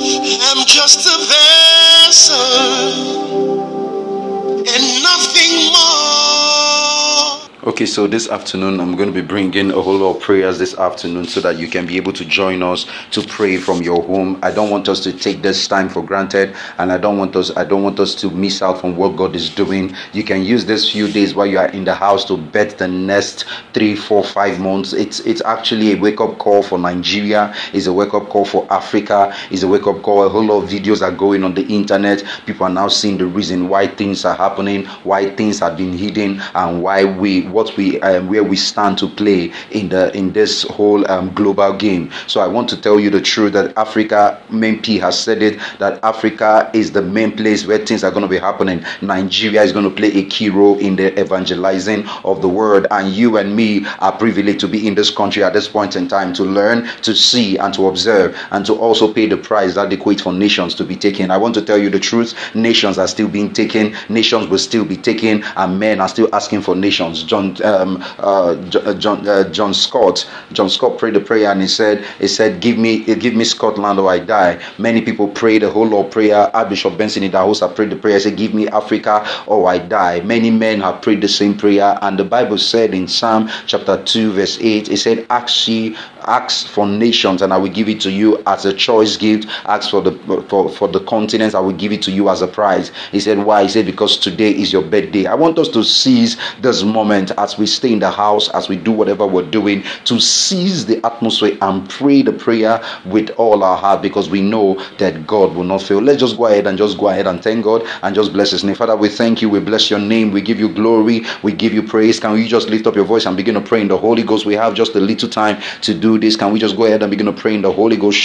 I'm just a vessel Okay, so this afternoon I'm going to be bringing a whole lot of prayers this afternoon so that you can be able to join us to pray from your home. I don't want us to take this time for granted, and I don't want us I don't want us to miss out from what God is doing. You can use this few days while you are in the house to bet the next three, four, five months. It's it's actually a wake up call for Nigeria. It's a wake up call for Africa. It's a wake up call. A whole lot of videos are going on the internet. People are now seeing the reason why things are happening, why things have been hidden, and why we what we um, where we stand to play in the in this whole um, global game. So I want to tell you the truth that Africa, P has said it that Africa is the main place where things are going to be happening. Nigeria is going to play a key role in the evangelizing of the world, and you and me are privileged to be in this country at this point in time to learn, to see, and to observe, and to also pay the price adequate for nations to be taken. I want to tell you the truth: nations are still being taken, nations will still be taken, and men are still asking for nations. John um, uh, John uh, John Scott John Scott prayed a prayer and he said he said give me give me Scotland or I die. Many people prayed the whole of prayer. Archbishop Benson in Idahosa prayed the prayer. He said give me Africa or I die. Many men have prayed the same prayer and the Bible said in Psalm chapter two verse eight it said ask ye ask for nations and I will give it to you as a choice gift. Ask for the for, for the continents, I will give it to you as a prize. He said, Why? He said, Because today is your birthday. I want us to seize this moment as we stay in the house, as we do whatever we're doing, to seize the atmosphere and pray the prayer with all our heart because we know that God will not fail. Let's just go ahead and just go ahead and thank God and just bless his name. Father, we thank you, we bless your name, we give you glory, we give you praise. Can you just lift up your voice and begin to pray in the Holy Ghost? We have just a little time to do this. Can we just go ahead and begin to pray in the Holy Ghost?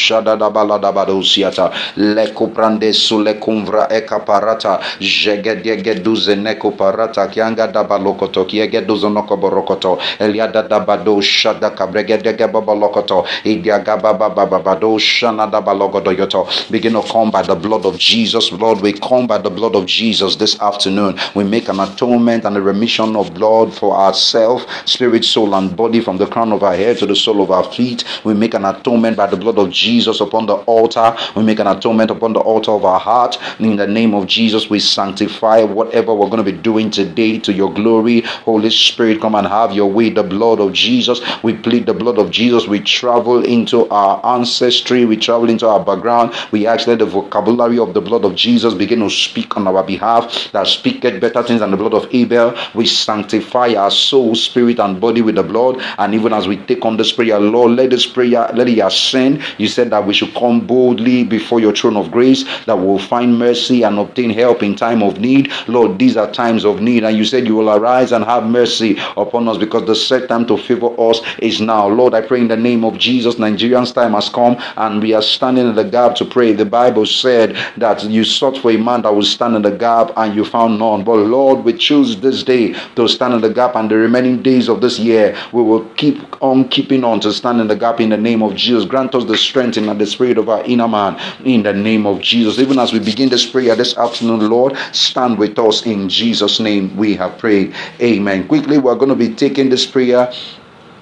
Begin to come by the blood of Jesus. Lord, we come by the blood of Jesus this afternoon. We make an atonement and a remission of blood for ourselves, spirit, soul, and body from the crown of our head to the sole of our feet. We make an atonement by the blood of Jesus upon the altar. We make an atonement upon the altar of our heart. In the name of Jesus, we sanctify whatever we're going to be doing today to your glory. Holy Spirit, come and have your way. The blood of Jesus. We plead the blood of Jesus. We travel into our ancestry. We travel into our background. We ask that the vocabulary of the blood of Jesus begin to speak on our behalf. That speaketh better things than the blood of Abel. We sanctify our soul, spirit, and body with the blood. And even as we take on this prayer, Lord, let this prayer, let it ascend. You said that we should come boldly before your throne of grace, that we'll find mercy and obtain help in time of need. Lord, these are times of need. And you said you will arise and have mercy upon us because the set time to favor us is now. Lord, I pray in the name of Jesus, Nigerian's time has come and we are standing in the gap to pray. The Bible said that you sought for a man that would stand in the gap and you found none. But Lord, we choose this day to stand in the gap and the remaining days of this year, we will keep on keeping on to stand in the gap in the name of Jesus. Grant us the strength and the spirit of our inner man in the name of Jesus. Even as we begin this prayer this afternoon, Lord, stand with us in Jesus' name. We have prayed. Amen. Quickly, we're going to be taking this prayer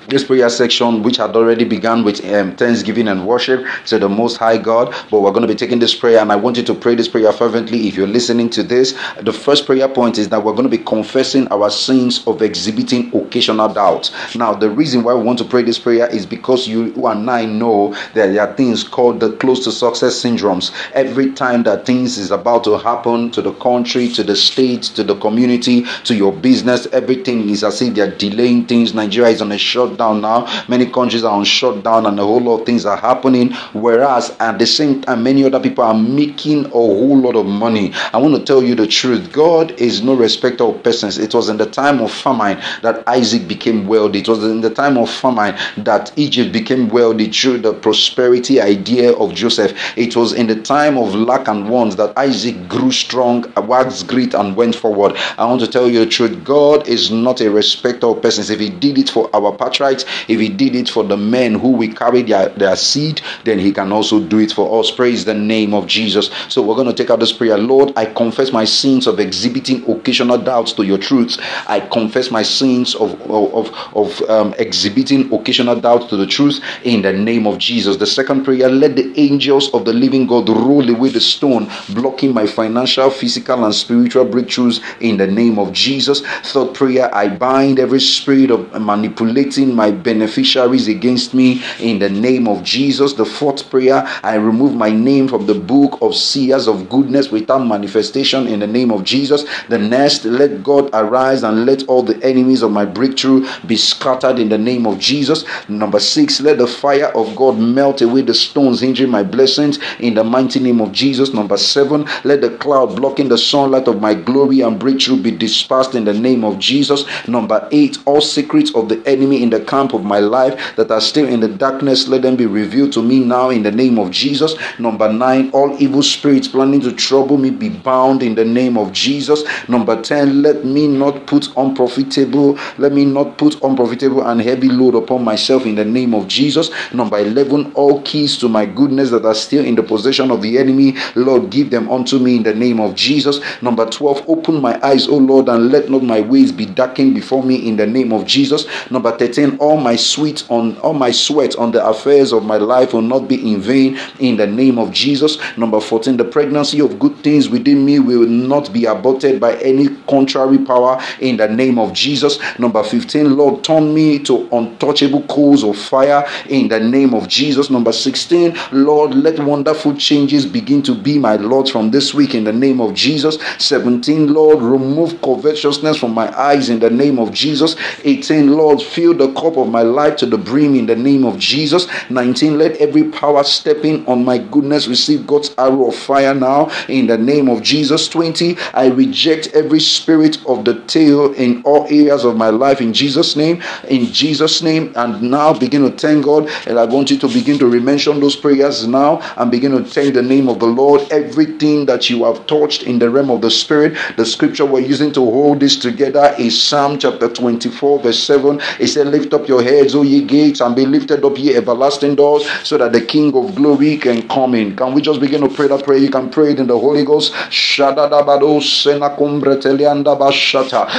this prayer section, which had already begun with um, thanksgiving and worship to the Most High God. But we're going to be taking this prayer, and I want you to pray this prayer fervently. If you're listening to this, the first prayer point is that we're going to be confessing our sins of exhibiting occasional doubt. Now, the reason why we want to pray this prayer is because you and I know that there are things called the close to success syndromes. Every time that things is about to happen to the country, to the state, to the community, to your business, everything is as if they're delaying things. Nigeria is on a short shutdown now. Many countries are on shutdown and a whole lot of things are happening. Whereas at the same time, many other people are making a whole lot of money. I want to tell you the truth. God is no respecter of persons. It was in the time of famine that Isaac became wealthy. It was in the time of famine that Egypt became wealthy through the prosperity idea of Joseph. It was in the time of lack and want that Isaac grew strong, waxed great, and went forward. I want to tell you the truth. God is not a respecter of persons. If He did it for our patriarchs, If he did it for the men who we carry their, their seed, then he can also do it for us. Praise the name of Jesus. So we're going to take out this prayer. Lord, I confess my sins of exhibiting occasional doubts to your truth. I confess my sins of, of, of um, exhibiting occasional doubts to the truth in the name of Jesus. The second prayer, let the angels of the living God roll away the stone blocking my financial, physical, and spiritual breakthroughs in the name of Jesus. Third prayer, I bind every spirit of manipulating my beneficiaries against me in the name of Jesus. The fourth prayer, I remove my name from the book of seers of goodness without manifestation in the name of Jesus. The next, let God arise and let all the enemies of my breakthrough be scattered in the name of Jesus. Number six, let the fire of God melt away the stones hindering my blessings in the mighty name of Jesus. Number seven, let the cloud blocking the sunlight of my glory and breakthrough be dispersed in the name of Jesus. Number eight, all secrets of the enemy in the camp of my life that are still in the darkness, let them be revealed to me now in the name of Jesus. Number nine, all evil spirits planning to trouble me be bound in the name of Jesus. Number 10, let me not put unprofitable, let me not put unprofitable and heavy load upon myself in the name of Jesus. Number 11, all keys to my goodness that are still in the possession of the enemy, Lord, give them unto me in the name of Jesus. Number 12, open my eyes, O Lord, and let not my ways be darkened before me in the name of Jesus. Number 13, all my sweat on all my sweat on the affairs of my life will not be in vain in the name of Jesus. Number 14, the pregnancy of good things within me will not be aborted by any contrary power in the name of Jesus. Number 15, Lord, turn me to untouchable coals of fire in the name of Jesus. Number 16, Lord, let wonderful changes begin to be my Lord from this week in the name of Jesus. 17, Lord, remove covetousness from my eyes in the name of Jesus. 18, Lord, fill the cup of my life to the brim in the name of Jesus. 19, let every power stepping on my goodness receive God's arrow of fire now in the name of Jesus. 20, I reject every spirit of the tail in all areas of my life in Jesus' name. In Jesus' name. And now begin to thank God. And I want you to begin to mention those prayers now and begin to thank the name of the Lord. Everything that you have touched in the realm of the Spirit, the scripture we're using to hold this together is Psalm chapter 24, verse 7. It said, Lift up your heads, O ye gates, and be lifted up, ye everlasting doors, so that the King of glory can come in. Can we just begin to pray that prayer? You can pray it in the Holy Ghost.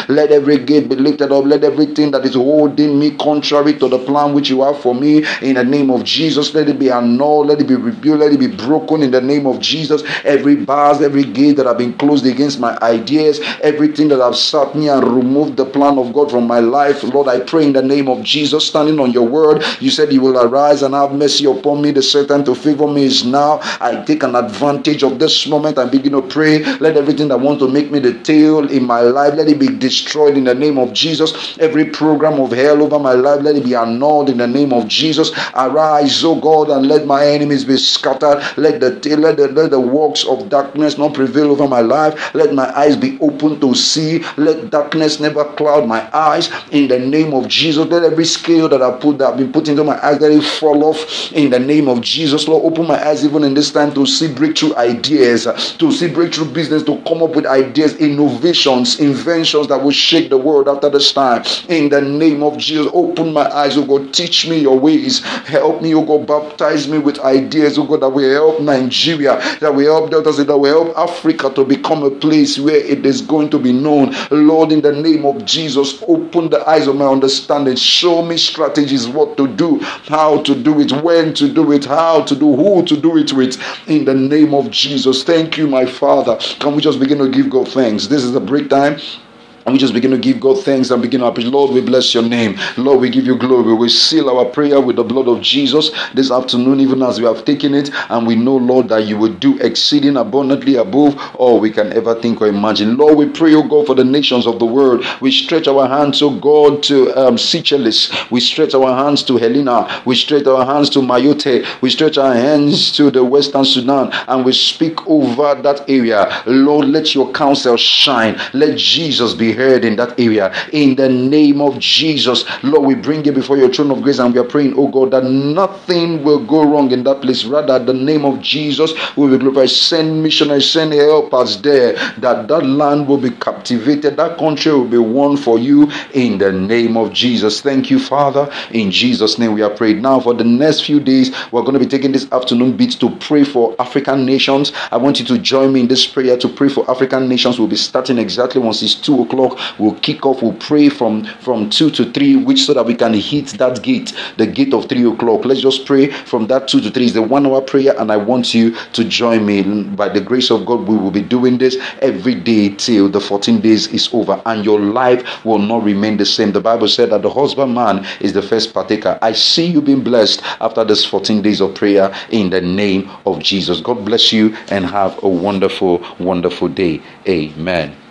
Let every gate be lifted up. Let everything that is holding me contrary to the plan which you have for me in the name of Jesus. Let it be annulled. Let it be rebuked. Let it be broken in the name of Jesus. Every bars, every gate that have been closed against my ideas, everything that have stopped me and removed the plan of God from my life. Lord, I pray in the name of Jesus, standing on your word. You said you will arise and have mercy upon me. The Satan to favor me is now. I take an advantage of this moment and begin to pray. Let everything that wants to make me the tail in my life, let it be destroyed in the name of Jesus. Every program of hell over my life, let it be annulled in the name of Jesus. Arise, O God, and let my enemies be scattered. Let the let the, let the works of darkness not prevail over my life. Let my eyes be open to see. Let darkness never cloud my eyes. In the name of Jesus, let every scale that I put that have been put into my eyes, let it fall off. In the name of Jesus, Lord, open my eyes even in this time to see breakthrough ideas, to see breakthrough business, to come up with ideas, innovations, inventions that will shake the world after this time. In the name of Jesus, open my eyes, oh God, teach me your ways. Help me, oh God, baptize me with ideas, oh God, that will help Nigeria, that will help Delta State, that will help Africa to become a place where it is going to be known. Lord, in the name of Jesus, open the eyes of my understanding. Show me strategies, what to do, how to do it, when to do it, how to do, who to do it with. In the name of Jesus. Thank you, my Father. Can we just begin to give God thanks? This is the break time. And we just begin to give God thanks and begin to appreciate. Lord, we bless your name. Lord, we give you glory. We seal our prayer with the blood of Jesus this afternoon, even as we have taken it. And we know, Lord, that you will do exceeding abundantly above all we can ever think or imagine. Lord, we pray, oh God, for the nations of the world. We stretch our hands, oh God, to um, Seychelles. We stretch our hands to Helena. We stretch our hands to Mayotte. We stretch our hands to the Western Sudan. And we speak over that area. Lord, let your counsel shine. Let Jesus be heard in that area. In the name of Jesus, Lord, we bring you before your throne of grace and we are praying, oh God, that nothing will go wrong in that place. Rather, the name of Jesus will be glorified. Send missionaries, send helpers there, that that land will be captivated, that country will be won for you in the name of Jesus. Thank you, Father. In Jesus' name, we are prayed. Now, for the next few days, we're going to be taking this afternoon beat to pray for African nations. I want you to join me in this prayer to pray for African nations. We'll be starting exactly once it's two o'clock. We'll kick off. We'll pray from from two to three, which so that we can hit that gate, the gate of three o'clock. Let's just pray from that two to three. Is the one hour prayer, and I want you to join me. By the grace of God, we will be doing this every day till the 14 days is over, and your life will not remain the same. The Bible said that the husbandman is the first partaker. I see you being blessed after this 14 days of prayer in the name of Jesus. God bless you and have a wonderful, wonderful day. Amen.